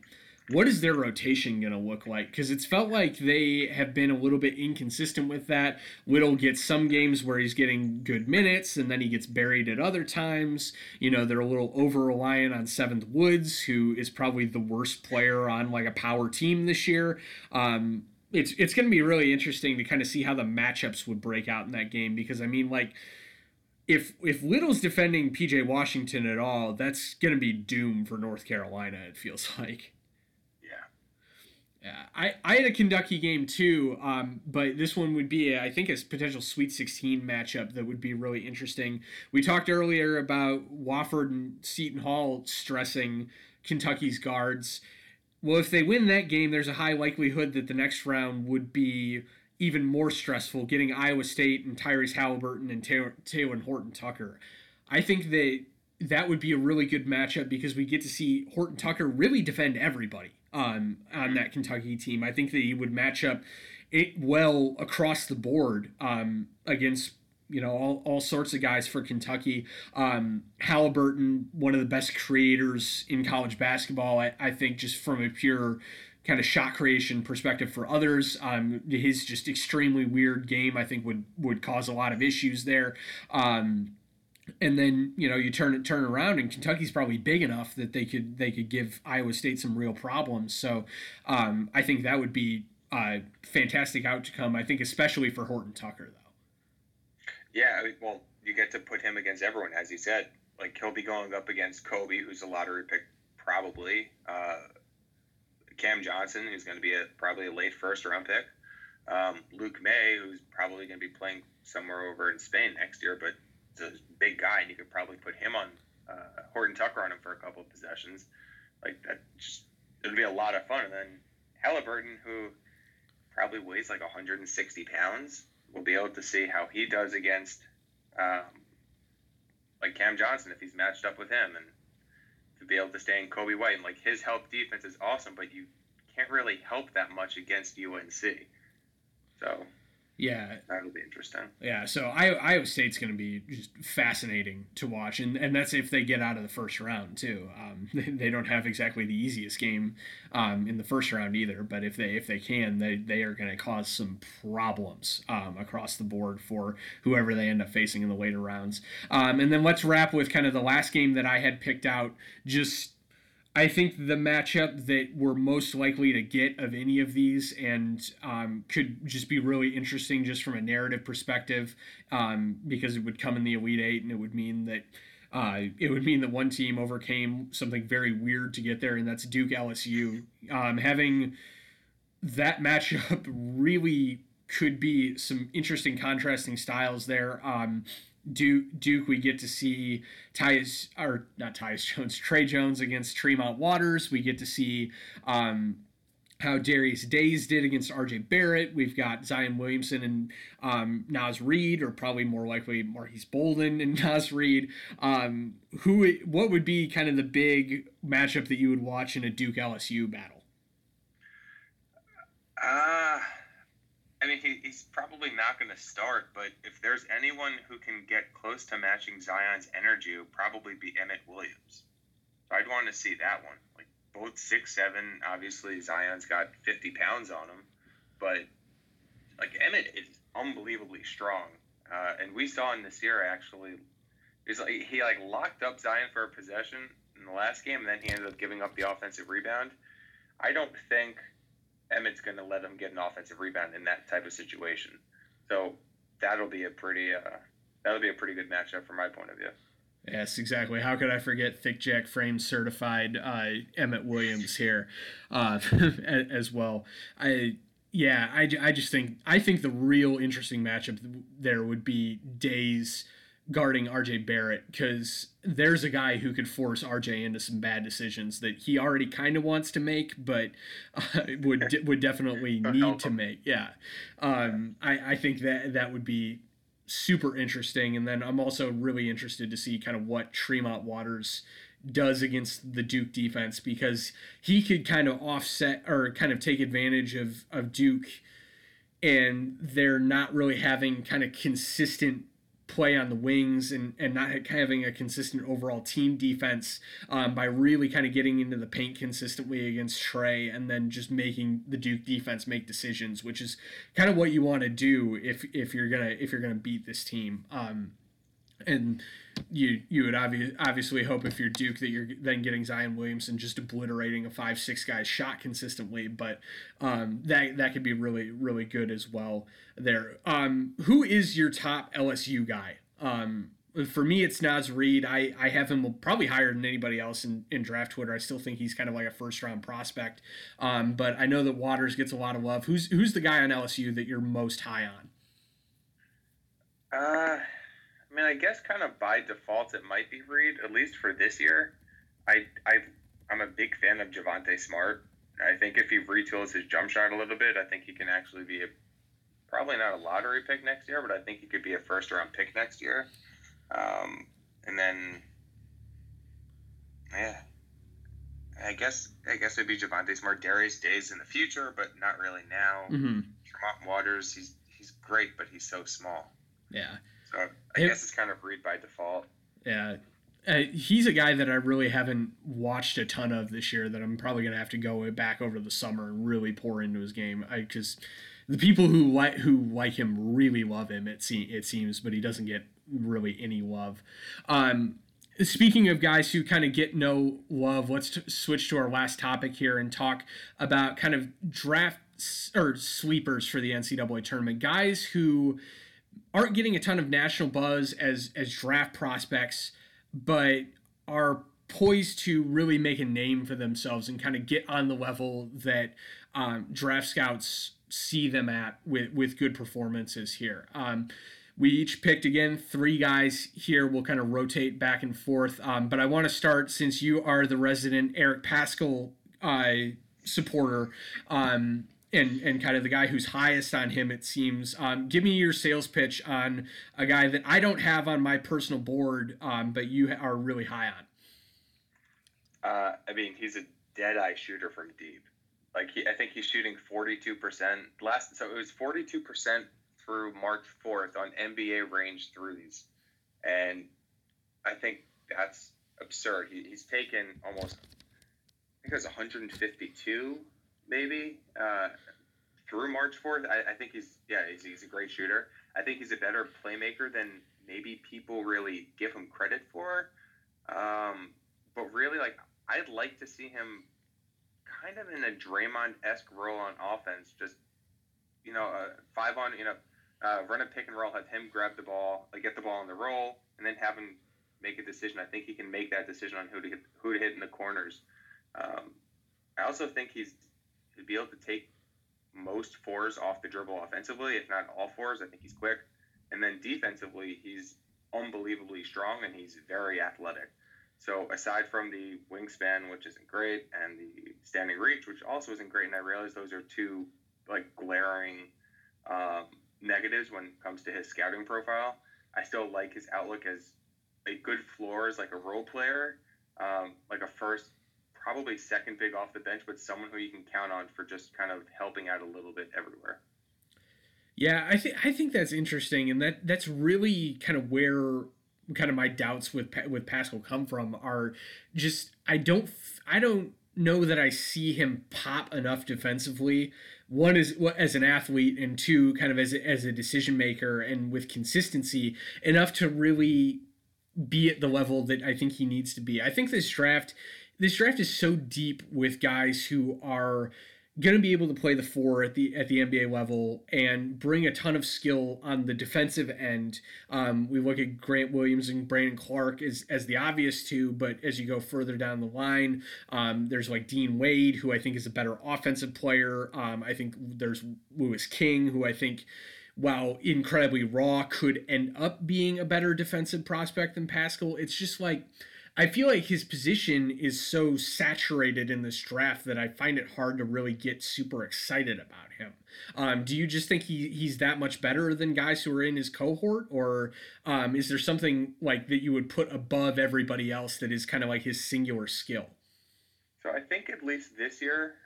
what is their rotation going to look like? Because it's felt like they have been a little bit inconsistent with that. Little gets some games where he's getting good minutes, and then he gets buried at other times. You know, they're a little over reliant on Seventh Woods, who is probably the worst player on like a power team this year. Um, it's it's going to be really interesting to kind of see how the matchups would break out in that game because I mean like if if Little's defending PJ Washington at all, that's going to be doom for North Carolina. It feels like. Yeah. Yeah, I, I had a Kentucky game too, um, but this one would be, I think, a potential Sweet 16 matchup that would be really interesting. We talked earlier about Wofford and Seton Hall stressing Kentucky's guards well, if they win that game, there's a high likelihood that the next round would be even more stressful, getting Iowa State and Tyrese Haliburton and Talen, Horton Tucker. I think that that would be a really good matchup because we get to see Horton Tucker really defend everybody um, on that Kentucky team. I think that he would match up it well across the board um, against you know all, all sorts of guys for Kentucky. Um, Haliburton, one of the best creators in college basketball, I, I think, just from a pure kind of shot creation perspective for others. Um, his just extremely weird game, I think, would would cause a lot of issues there. Um, and then you know you turn it turn around and Kentucky's probably big enough that they could they could give Iowa State some real problems. So um, I think that would be a fantastic outcome. I think especially for Horton Tucker though. Yeah, well, you get to put him against everyone, as you said. Like he'll be going up against Coby, who's a lottery pick, probably. Uh, Cam Johnson, who's going to be a probably a late first round pick. Um, Luke Maye, who's probably going to be playing somewhere over in Spain next year, but it's a big guy, and you could probably put him on uh, Horton Tucker on him for a couple of possessions. Like that, just it'd be a lot of fun. And then Haliburton, who probably weighs like 160 pounds, we'll be able to see how he does against um, like Cam Johnson if he's matched up with him, and to be able to stay in Coby White. And like his help defense is awesome, but you can't really help that much against UNC. So yeah, that'll be interesting. Yeah, so Iowa State's going to be just fascinating to watch, and and that's if they get out of the first round too. Um, they don't have exactly the easiest game um, in the first round either, but if they if they can, they they are going to cause some problems um, across the board for whoever they end up facing in the later rounds. Um, and then let's wrap with kind of the last game that I had picked out, just I think the matchup that we're most likely to get of any of these and um, could just be really interesting just from a narrative perspective um, because it would come in the Elite Eight and it would mean that. Uh, it would mean that one team overcame something very weird to get there, and that's Duke LSU. Um, having that matchup really could be some interesting contrasting styles there. Um, Duke, Duke, we get to see Tyus or not Tyus Jones, Tre Jones against Tremont Waters. We get to see um, how Darius Days did against RJ Barrett. We've got Zion Williamson and um, Naz Reid, or probably more likely Marques Bolden and Naz Reid. Um, who, what would be kind of the big matchup that you would watch in a Duke LSU battle? Uh I mean, he, he's probably not going to start, but if there's anyone who can get close to matching Zion's energy, it would probably be Emmitt Williams. So I'd want to see that one. Like both six seven. Obviously, Zion's got 50 pounds on him, but like Emmitt is unbelievably strong. Uh, and we saw in year actually, he's like he like locked up Zion for a possession in the last game, and then he ended up giving up the offensive rebound. I don't think Emmitt's going to let him get an offensive rebound in that type of situation. So that'll be a pretty uh, that'll be a pretty good matchup from my point of view. Yes, exactly. How could I forget thick jack frame certified uh, Emmitt Williams here uh, as well? I yeah, I, I just think I think the real interesting matchup there would be Days guarding RJ Barrett because there's a guy who could force RJ into some bad decisions that he already kind of wants to make, but uh, would would definitely need to make. Yeah, um, I I think that that would be super interesting. And then I'm also really interested to see kind of what Tremont Waters does against the Duke defense because he could kind of offset or kind of take advantage of of Duke and they're not really having kind of consistent play on the wings and, and not having a consistent overall team defense um, by really kind of getting into the paint consistently against Tre and then just making the Duke defense make decisions, which is kind of what you want to do if if you're gonna if you're gonna beat this team. Um, and you you would obvi- obviously hope if you're Duke that you're then getting Zion Williamson just obliterating a five six guy shot consistently, but um, that that could be really really good as well. There, um, who is your top LSU guy? Um, for me, it's Naz Reid. I, I have him probably higher than anybody else in, in draft Twitter. I still think he's kind of like a first round prospect. Um, but I know that Waters gets a lot of love. Who's who's the guy on LSU that you're most high on? Uh I mean, I guess kind of by default it might be Reid, at least for this year. I I I'm a big fan of Javonte Smart. I think if he retools his jump shot a little bit, I think he can actually be a probably not a lottery pick next year, but I think he could be a first round pick next year. Um, and then, yeah, I guess I guess it'd be Javonte Smart, Darius Days in the future, but not really now. Mm-hmm. Waters, he's he's great, but he's so small. Yeah. So I it, guess it's kind of Reid by default. Yeah. Uh, he's a guy that I really haven't watched a ton of this year. That I'm probably gonna have to go back over the summer and really pour into his game. I because the people who like who like him really love him. It se- it seems, but he doesn't get really any love. Um, speaking of guys who kind of get no love, let's t- switch to our last topic here and talk about kind of draft or sleepers for the NCAA tournament. Guys who aren't getting a ton of national buzz as as draft prospects, but are poised to really make a name for themselves and kind of get on the level that um, draft scouts see them at with with good performances here. Um, we each picked again three guys here. We'll kind of rotate back and forth. Um, but I want to start since you are the resident Eric Paschall uh, supporter. Um, and, and kind of the guy who's highest on him, it seems. Um, give me your sales pitch on a guy that I don't have on my personal board, um, but you are really high on. Uh, I mean, he's a dead eye shooter from deep. Like he, I think he's shooting 42% last. So it was 42% through March 4th on NBA range threes, and I think that's absurd. He, he's taken almost, I think it was 152 maybe uh, through March 4th. I, I, think he's yeah he's, he's a great shooter. I think he's a better playmaker than maybe people really give him credit for. Um, but really, like I'd like to see him kind of in a Draymond esque role on offense, just you know, uh, five on you know uh, run a pick and roll, have him grab the ball, like get the ball on the roll, and then have him make a decision. I think he can make that decision on who to hit, who to hit in the corners. Um, I also think he's he'd be able to take most fours off the dribble offensively, if not all fours. I think he's quick, and then defensively, he's unbelievably strong and he's very athletic. So aside from the wingspan, which isn't great, and the standing reach, which also isn't great, and I realize those are two like glaring um, negatives when it comes to his scouting profile. I still like his outlook as a good floor as like a role player, um, like a first, probably second big off the bench, but someone who you can count on for just kind of helping out a little bit everywhere. Yeah, I think I think that's interesting, and that that's really kind of where kind of my doubts with with Paschall come from are just I don't I don't know that I see him pop enough defensively one is as an athlete and two kind of as a, as a decision maker and with consistency enough to really be at the level that I think he needs to be. I think this draft this draft is so deep with guys who are going to be able to play the four at the at the NBA level and bring a ton of skill on the defensive end. Um, we look at Grant Williams and Brandon Clarke as as the obvious two, but as you go further down the line, um, there's like Dean Wade, who I think is a better offensive player. Um, I think there's Louis King, who I think. While incredibly raw, could end up being a better defensive prospect than Paschall. It's just like I feel like his position is so saturated in this draft that I find it hard to really get super excited about him. Um, do you just think he he's that much better than guys who are in his cohort, or um, is there something like that you would put above everybody else that is kind of like his singular skill? So I think at least this year,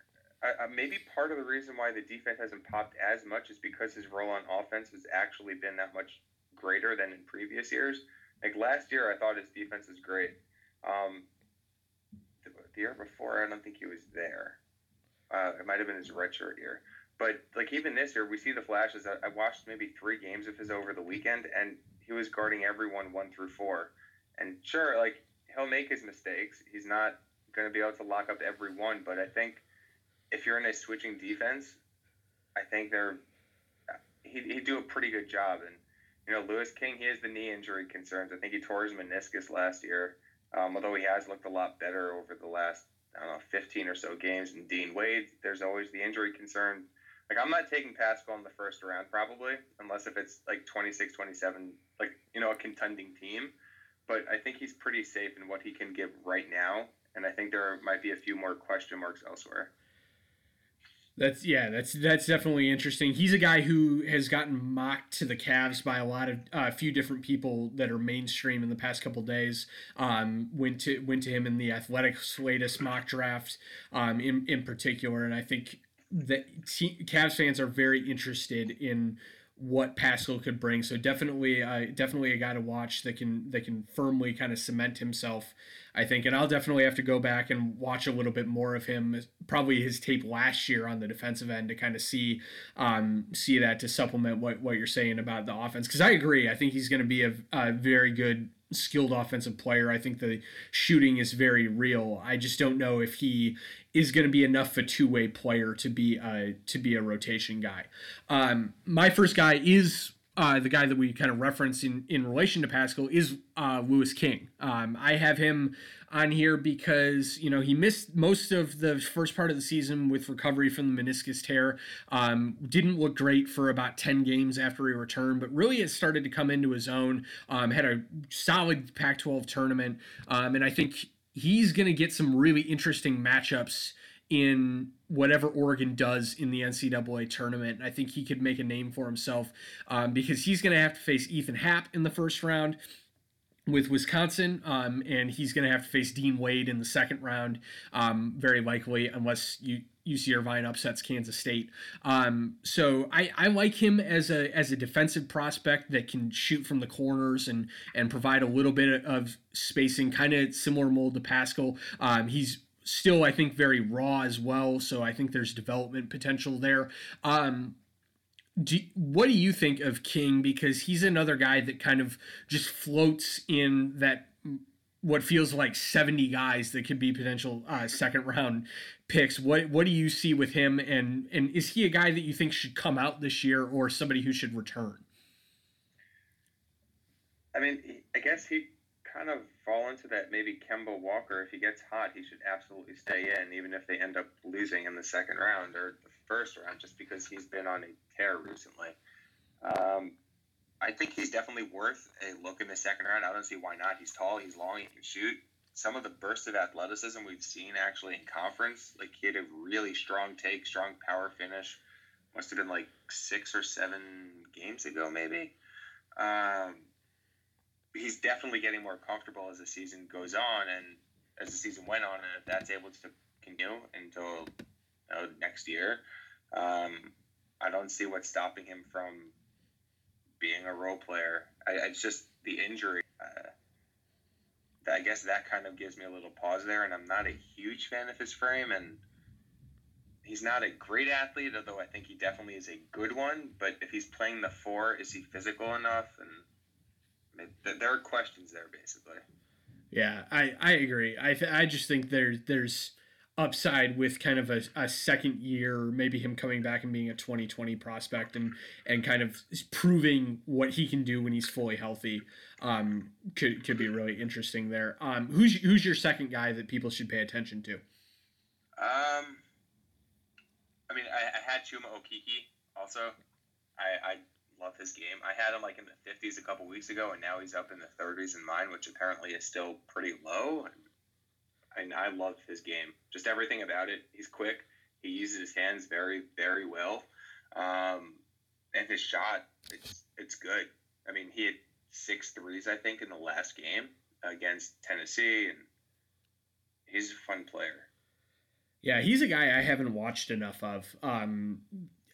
uh, maybe part of the reason why the defense hasn't popped as much is because his role on offense has actually been that much greater than in previous years. Like last year, I thought his defense was great. Um, the, the, year before, I don't think he was there. Uh, it might have been his redshirt year. But like even this year, we see the flashes. I, I watched maybe three games of his over the weekend, and he was guarding everyone one through four. And sure, like he'll make his mistakes. He's not going to be able to lock up every one. But I think if you're in a switching defense, I think they're he, he'd do a pretty good job. And you know, Louis King, he has the knee injury concerns. I think he tore his meniscus last year. Um, although he has looked a lot better over the last I don't know 15 or so games. And Dean Wade, there's always the injury concern. Like I'm not taking Paschall in the first round probably, unless if it's like 26, 27, like you know a contending team. But I think he's pretty safe in what he can give right now, and I think there might be a few more question marks elsewhere. That's yeah, that's that's definitely interesting. He's a guy who has gotten mocked to the Cavs by a lot of a uh, few different people that are mainstream in the past couple days. Um, went to went to him in the Athletic's latest mock draft, um, in in particular, and I think that t- Cavs fans are very interested in what Paschall could bring. So definitely, uh, definitely a guy to watch that can that can firmly kind of cement himself I think, and I'll definitely have to go back and watch a little bit more of him, probably his tape last year on the defensive end to kind of see um, see that to supplement what, what you're saying about the offense. Because I agree, I think he's going to be a, a very good skilled offensive player. I think the shooting is very real. I just don't know if he is going to be enough of a two way player to be a to be a rotation guy. Um, my first guy is uh, the guy that we kind of referenced in, in relation to Paschall is uh, Louis King. Um, I have him on here because you know he missed most of the first part of the season with recovery from the meniscus tear. Um, didn't look great for about ten games after he returned, but really has started to come into his own. Um, had a solid Pac-12 tournament, um, and I think he's going to get some really interesting matchups in whatever Oregon does in the NCAA tournament. I think he could make a name for himself um, because he's going to have to face Ethan Happ in the first round with Wisconsin, um, and he's going to have to face Dean Wade in the second round, um, very likely, unless you UC Irvine upsets Kansas State. Um, so I, I like him as a as a defensive prospect that can shoot from the corners and and provide a little bit of spacing, kind of similar mold to Paschall. Um, he's still, I think, very raw as well. So I think there's development potential there. Um, do, what do you think of King? Because he's another guy that kind of just floats in that what feels like 70 guys that could be potential uh, second round picks. What what do you see with him? And and is he a guy that you think should come out this year or somebody who should return? I mean, I guess he kind of fall into that maybe Kemba Walker. If he gets hot, he should absolutely stay in, even if they end up losing in the second round or the first round, just because he's been on a tear recently. Um, I think he's definitely worth a look in the second round. I don't see why not. He's tall, he's long, he can shoot. Some of the bursts of athleticism we've seen actually in conference, like he had a really strong take, strong power finish. Must have been like six or seven games ago, maybe. Um, he's definitely getting more comfortable as the season goes on, and as the season went on, and if that's able to continue until you know, next year, um, I don't see what's stopping him from being a role player. I, just the injury. Uh, I guess that kind of gives me a little pause there, and I'm not a huge fan of his frame, and he's not a great athlete, although I think he definitely is a good one. But if he's playing the four, is he physical enough? And there are questions there, basically. Yeah, I, I agree. I th- I just think there's there's upside with kind of a, a second year, maybe him coming back and being a 2020 prospect and and kind of proving what he can do when he's fully healthy. Um, could could be really interesting there. Um, who's who's your second guy that people should pay attention to? Um, I mean, I, I had Chuma Okeke also. I, I love his game. I had him like in the 50s a couple weeks ago, and now he's up in the 30s in mine, which apparently is still pretty low. And I love his game. Just everything about it. He's quick. He uses his hands very, very well. Um, and his shot, it's it's good. I mean, he had six threes, I think, in the last game against Tennessee, and he's a fun player. Yeah, he's a guy I haven't watched enough of. Um,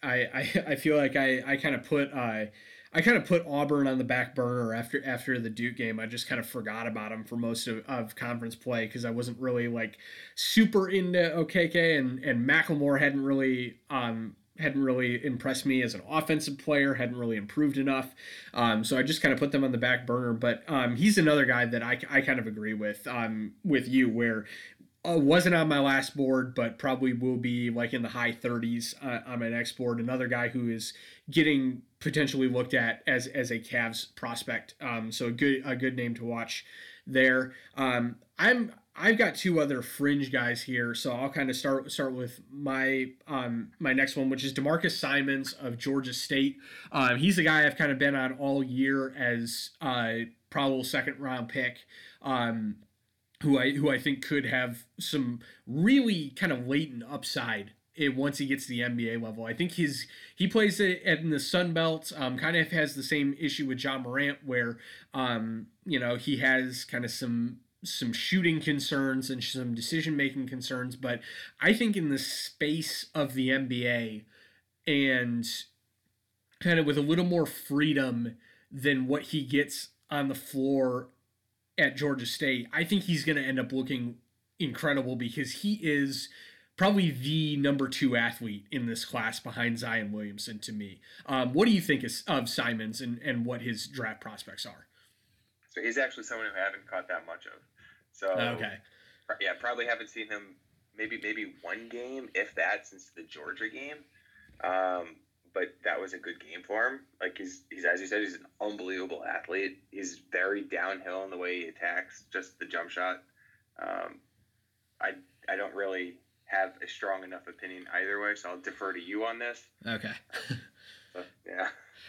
I, I, I feel like I, I kind of put uh, I kind of put Auburn on the back burner after after the Duke game. I just kind of forgot about him for most of, of conference play because I wasn't really like super into Okeke and and McLemore hadn't really um hadn't really impressed me as an offensive player, hadn't really improved enough. Um, so I just kind of put them on the back burner. But um, he's another guy that I, I kind of agree with um, with you, where uh, wasn't on my last board, but probably will be like in the high 30s uh, on my next board. Another guy who is getting potentially looked at as as a Cavs prospect. Um, so a good a good name to watch there. Um, I'm I've got two other fringe guys here, so I'll kind of start start with my um, my next one, which is D'Marcus Simonds of Georgia State. Um, he's the guy I've kind of been on all year as a probable second round pick. Um, who I who I think could have some really kind of latent upside it, once he gets to the NBA level. I think his he plays it in the Sun Belt. Um, kind of has the same issue with Ja Morant, where um, you know he has kind of some some shooting concerns and some decision making concerns. But I think in the space of the NBA and kind of with a little more freedom than what he gets on the floor at Georgia State, I think he's going to end up looking incredible because he is probably the number two athlete in this class behind Zion Williamson to me. Um, what do you think is, of Simonds and, and what his draft prospects are? So he's actually someone who I haven't caught that much of. So okay, yeah, probably haven't seen him maybe maybe one game, if that, since the Georgia game. Um, but that was a good game for him. Like he's he's as you said, he's an unbelievable athlete. He's very downhill in the way he attacks, just the jump shot. Um, I I don't really have a strong enough opinion either way, so I'll defer to you on this. Okay. But, yeah.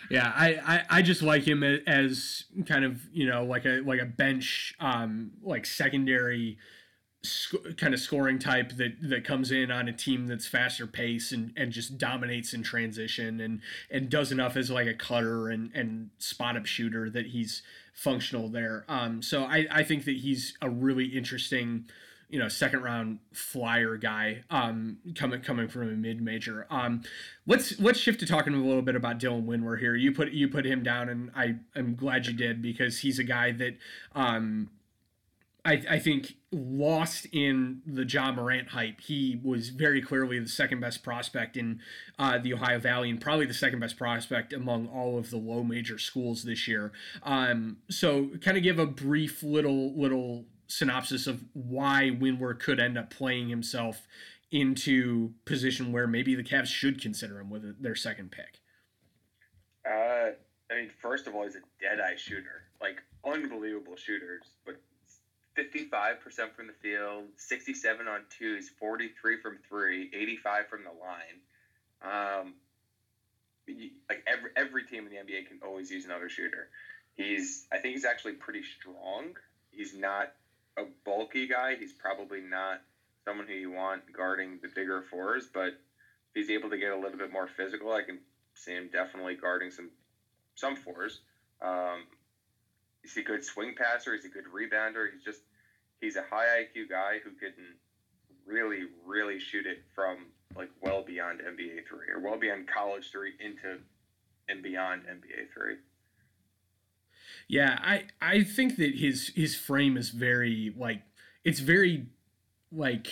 Yeah, I, I, I just like him as kind of you know like a like a bench um like secondary sc- kind of scoring type that that comes in on a team that's faster pace and, and just dominates in transition and and does enough as like a cutter and and spot up shooter that he's functional there. Um, so I I think that he's a really interesting you know second round flyer guy um coming coming from a mid major um let's let's shift to talking a little bit about Dylan Windler here you put you put him down and I am glad you did because he's a guy that um I, I think lost in the Ja Morant hype. He was very clearly the second best prospect in uh, the Ohio Valley and probably the second best prospect among all of the low major schools this year. Um, so, kind of give a brief little little synopsis of why Windler could end up playing himself into position where maybe the Cavs should consider him with their second pick. Uh, I mean, first of all, he's a dead eye shooter, like unbelievable shooters, but 55% from the field, 67 on twos, 43 from three, 85 from the line. Um, like every every team in the NBA can always use another shooter. He's I think he's actually pretty strong. He's not a bulky guy. He's probably not someone who you want guarding the bigger fours, but if he's able to get a little bit more physical, I can see him definitely guarding some some fours. Um, he's a good swing passer. He's a good rebounder. He's just he's a high IQ guy who can really really shoot it from like well beyond NBA three or well beyond college three into and beyond NBA three. Yeah, I I think that his his frame is very like it's very like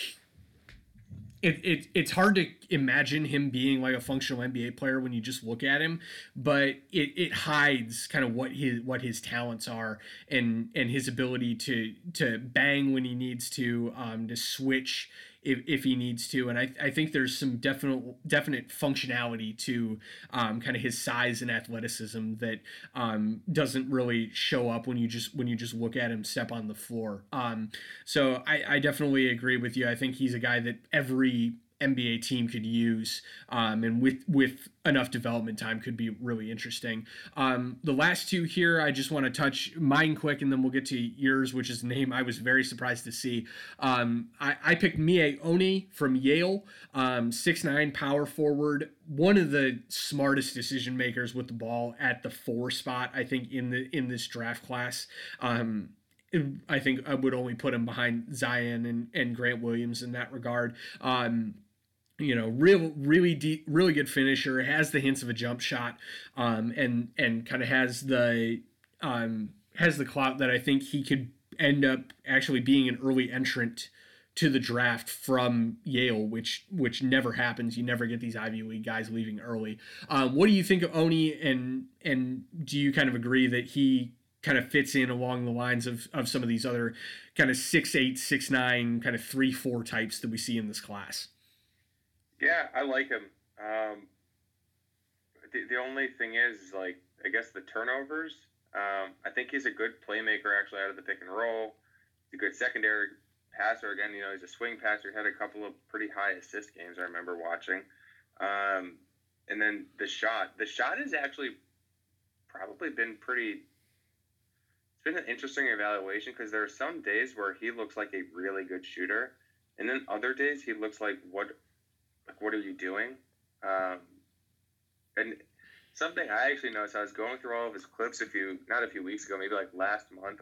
it, it it's hard to imagine him being like a functional NBA player when you just look at him, but it, it hides kind of what his what his talents are and and his ability to to bang when he needs to, um, to switch if, if he needs to. And I, I think there's some definite definite functionality to um, kind of his size and athleticism that um, doesn't really show up when you just when you just look at him step on the floor. Um, so I, I definitely agree with you. I think he's a guy that every NBA team could use, um, and with with enough development time could be really interesting. Um, the last two here, I just want to touch mine quick, and then we'll get to yours, which is a name I was very surprised to see. Um, I, I, picked Miye Oni from Yale, um, six nine power forward, one of the smartest decision makers with the ball at the four spot, I think in the in this draft class. Um, I think I would only put him behind Zion and, and Grant Williams in that regard. Um, you know, real, really deep, really good finisher. Has the hints of a jump shot, um, and and kind of has the um, has the clout that I think he could end up actually being an early entrant to the draft from Yale, which which never happens. You never get these Ivy League guys leaving early. Um, what do you think of Oni, and and do you kind of agree that he kind of fits in along the lines of, of some of these other kind of six eight, six nine, kind of three four types that we see in this class? Yeah, I like him. Um, the, the only thing is, like, I guess the turnovers. Um, I think he's a good playmaker actually out of the pick and roll. He's a good secondary passer. Again, you know, he's a swing passer. He had a couple of pretty high assist games I remember watching. Um, and then the shot. The shot has actually probably been pretty. It's been an interesting evaluation because there are some days where he looks like a really good shooter, and then other days he looks like what like what are you doing? Um, and something I actually noticed, I was going through all of his clips a few, not a few weeks ago, maybe like last month,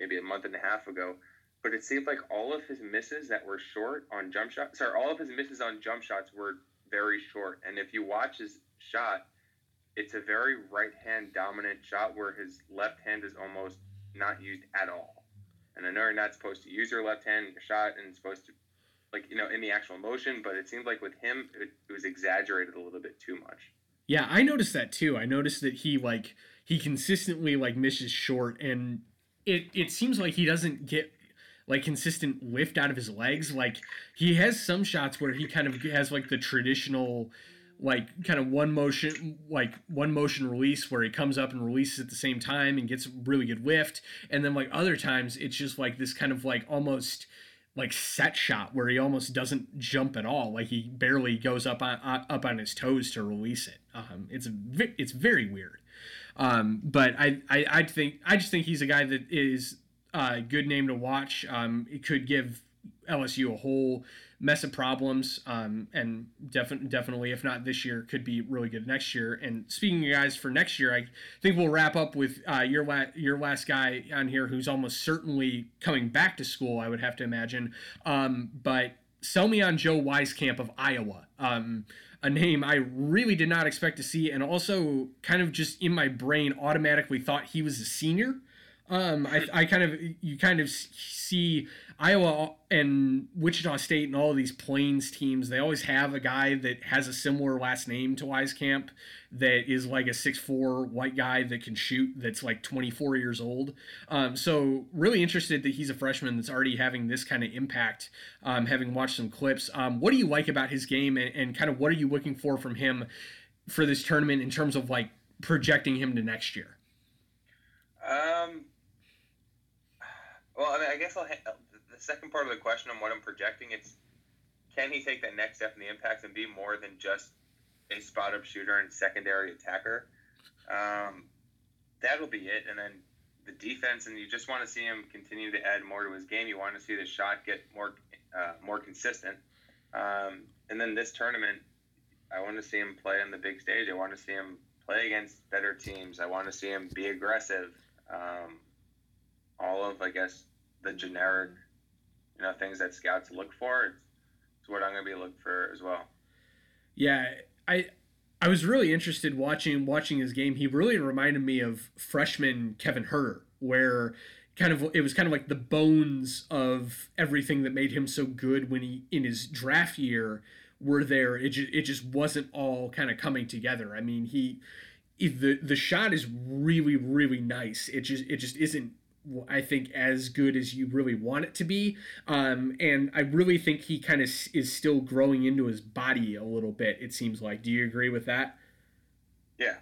maybe a month and a half ago. But it seemed like all of his misses that were short on jump shots, sorry, all of his misses on jump shots were very short. And if you watch his shot, it's a very right hand dominant shot where his left hand is almost not used at all. And I know you're not supposed to use your left hand in your shot and it's supposed to like you know in the actual motion, but it seemed like with him it, it was exaggerated a little bit too much. Yeah, I noticed that too. I noticed that he like he consistently like misses short, and it it seems like he doesn't get like consistent lift out of his legs. Like he has some shots where he kind of has like the traditional like kind of one motion like one motion release where he comes up and releases at the same time and gets really good lift and then like other times it's just like this kind of like almost like set shot where he almost doesn't jump at all. Like he barely goes up on up on his toes to release it. Um, it's it's very weird. Um, but I, I I think I just think he's a guy that is a good name to watch. Um, it could give LSU a whole mess of problems, um, and definitely, definitely, if not this year, could be really good next year. And speaking of guys for next year, I think we'll wrap up with uh, your la- your last guy on here, who's almost certainly coming back to school. I would have to imagine, um, but sell me on Joe Wieskamp of Iowa. Um, a name I really did not expect to see, and also kind of just in my brain automatically thought he was a senior. Um, I, I kind of you kind of see Iowa and Wichita State and all of these Plains teams, they always have a guy that has a similar last name to Wieskamp that is like a six four white guy that can shoot that's like 24 years old. Um, so really interested that he's a freshman that's already having this kind of impact, um, having watched some clips. Um, what do you like about his game and, and kind of what are you looking for from him for this tournament in terms of like projecting him to next year? Um, well, I mean, I guess I'll the second part of the question on what I'm projecting, it's can he take that next step in the impact and be more than just a spot up shooter and secondary attacker? Um, that'll be it. And then the defense, and you just want to see him continue to add more to his game. You want to see the shot get more uh, more consistent. Um, and then this tournament, I want to see him play on the big stage. I want to see him play against better teams. I want to see him be aggressive. Um, all of, I guess, the generic you know things that scouts look for. It's, it's what I'm going to be looking for as well. Yeah, I I was really interested watching watching his game. He really reminded me of freshman Kevin Huerter, where kind of it was kind of like the bones of everything that made him so good when he in his draft year were there. It just, it just wasn't all kind of coming together. I mean, he the the shot is really really nice. It just it just isn't I think as good as you really want it to be. Um, and I really think he kind of is still growing into his body a little bit. It seems like. Do you agree with that? Yeah,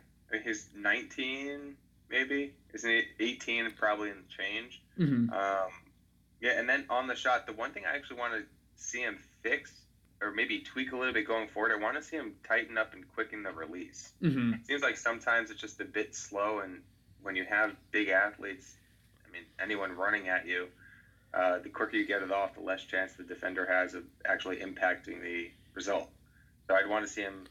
he's 19, maybe isn't he 18? Probably in change. Mm-hmm. Um, yeah, and then on the shot, the one thing I actually want to see him fix or maybe tweak a little bit going forward. I want to see him tighten up and quicken the release. Mm-hmm. It seems like sometimes it's just a bit slow, and when you have big athletes mean, anyone running at you, uh, the quicker you get it off, the less chance the defender has of actually impacting the result. So I'd want to see him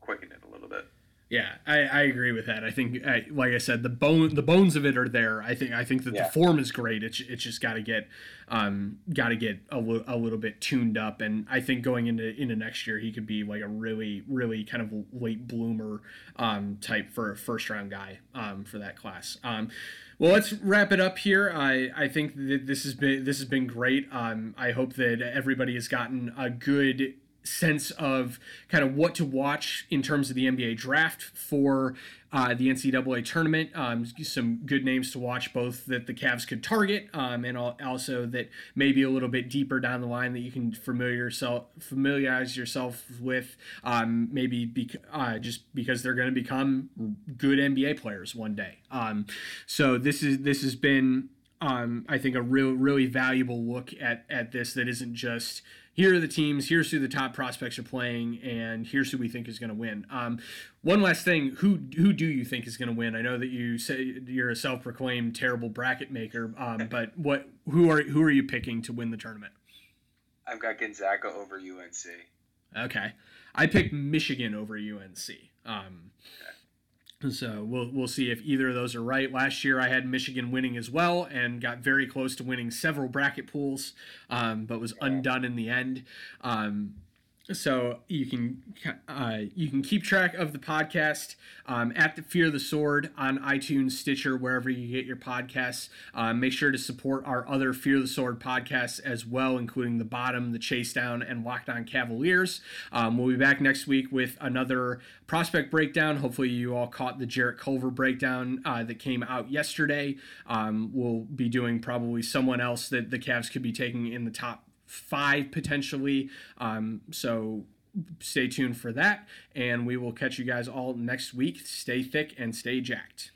quicken it a little bit. Yeah, I, I agree with that. I think, I, like I said, the bone the bones of it are there. I think I think that yeah. the form is great. It's it's just got to get um got to get a, l- a little bit tuned up. And I think going into into next year, he could be like a really really kind of late bloomer um type for a first round guy um for that class. Um, well, let's wrap it up here. I, I think that this has been this has been great. Um, I hope that everybody has gotten a good sense of kind of what to watch in terms of the NBA draft for uh, the NCAA tournament. Um, some good names to watch, both that the Cavs could target, um, and also that maybe a little bit deeper down the line that you can familiar yourself, familiarize yourself with. Um, maybe bec- uh, just because they're going to become good NBA players one day. Um, so this is this has been. Um, I think a real, really valuable look at at this that isn't just here are the teams, here's who the top prospects are playing, and here's who we think is going to win. Um, one last thing, who who do you think is going to win? I know that you say you're a self-proclaimed terrible bracket maker, um, but what who are who are you picking to win the tournament? I've got Gonzaga over UNC. Okay, I picked Michigan over UNC. Um, okay. So we'll we'll see if either of those are right. Last year I had Michigan winning as well and got very close to winning several bracket pools, um, but was undone in the end. Um, so you can uh, you can keep track of the podcast um, at the Fear the Sword on iTunes, Stitcher, wherever you get your podcasts. Uh, make sure to support our other Fear the Sword podcasts as well, including the Bottom, the Chase Down, and Locked On Cavaliers. Um, we'll be back next week with another prospect breakdown. Hopefully, you all caught the Jarrett Culver breakdown uh, that came out yesterday. Um, we'll be doing probably someone else that the Cavs could be taking in the top five potentially. Um, so stay tuned for that. And we will catch you guys all next week. Stay thick and stay jacked.